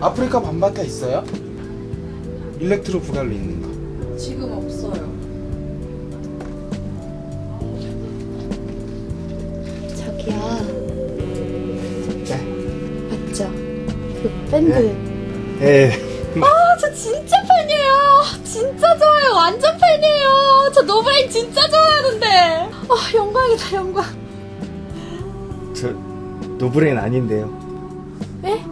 아프리카 밤바타 있어요? Electro Boogaloo 있는 거. 지금 없어요. 자기야. 네. 맞죠? 그 밴드. 예. 네. 네. 아, 저 진짜 팬이에요. 진짜 좋아요. 완전 팬이에요. 저 노브레인 진짜 좋아하는데. 아, 영광이다, 영광. 저 노브레인 아닌데요. 에?